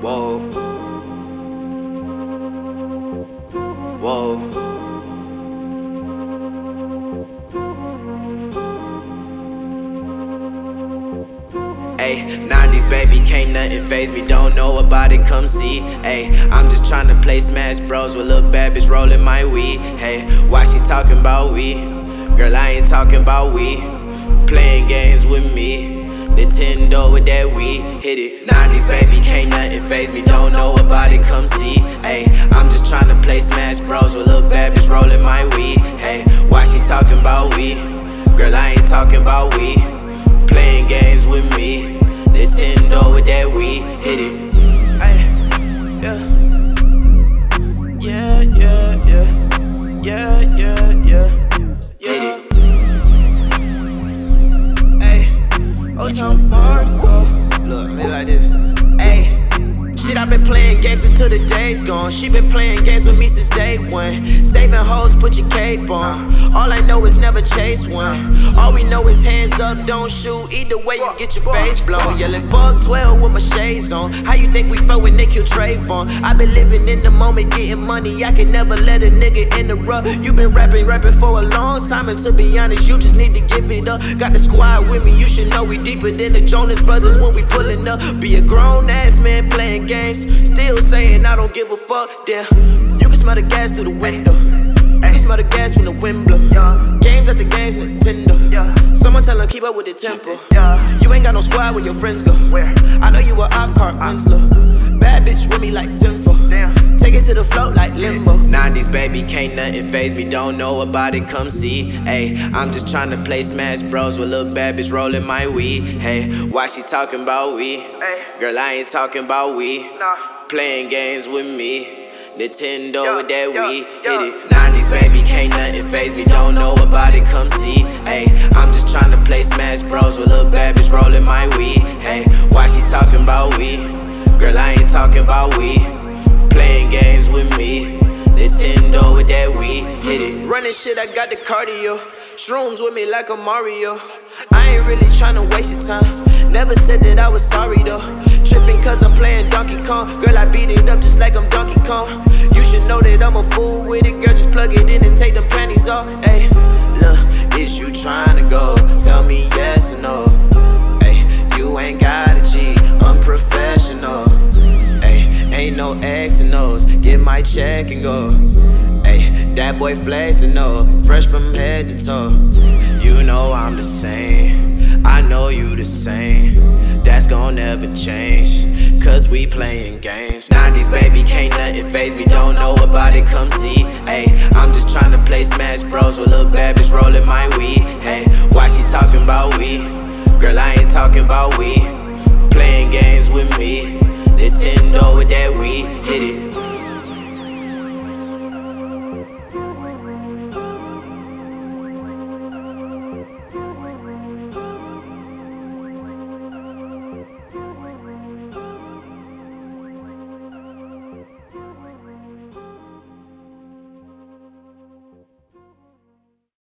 Whoa. Whoa. Ayy, 90s baby, can't nothing phase me. Don't know about it, come see. Ayy, I'm just tryna play Smash Bros with little bad bitch rolling my weed. Hey, why she talking about we? Girl, I ain't talking about we. Playing games with me. Nintendo with that we hit it. 90s baby, can't nothing phase me. Don't know about it, come see. Hey, I'm just tryna play Smash Bros with little bad bitch rolling my weed. Hey, why she talking about we? Girl, I ain't talking about we. Playing games with me. Nintendo with that we hit it. Games until the day's gone. She been playing games with me since day one. Saving hoes, put your cape on. All I know is never chase one. All we know is hands up, don't shoot. Either way, you get your face blown. Yelling fuck 12 with my shades on. How you think we felt when they killed Trayvon? I been living in the moment, getting money. I can never let a nigga interrupt. You been rapping, rapping for a long time, and to be honest, you just need to give it up. Got the squad with me, you should know we deeper than the Jonas Brothers when we pulling up. Be a grown ass man playing games, still saying I don't give a fuck. Damn, you can smell the gas through the window. You can smell the gas when the wind blow. Games after games, Nintendo. Someone tell tell 'em keep up with the tempo. You ain't got no squad where your friends go. I know you a op Carl Winslow. Bad bitch with me like Timfo. Take it to the float like limbo. 90s baby, can't nothing phase me. Don't know about it, come see. Hey, I'm just tryna play Smash Bros with little bad bitch rolling my weed. Hey, why she talking about we? Girl, I ain't talking about we. Playing games with me. Nintendo with that we hit it. 90s baby, can't nothing phase me. Don't know about it, come see. Hey, I'm just tryna play Smash Bros with little bad bitch rolling my weed. Hey, why she talking about we? I ain't talking about we. Playing games with me. Nintendo with that we hit it. Running shit, I got the cardio. Shrooms with me like a Mario. I ain't really tryna waste your time. Never said that I was sorry though. Tripping cause I'm playing Donkey Kong. Girl, I beat it up just like I'm Donkey Kong. You should know that I'm a fool with it. Girl, just plug it in and take them panties off. Hey, boy flexing, no. Fresh from head to toe. You know I'm the same. I know you the same. That's gon' never change. Cause we playing games. 90s baby, can't nothing phase me. Don't know about it, come see. Hey, I'm just tryna play Smash Bros with little bad bitch rolling my weed. Hey, why she talking about we? Girl, I ain't talking about we. Playing games with me. Nintendo with that we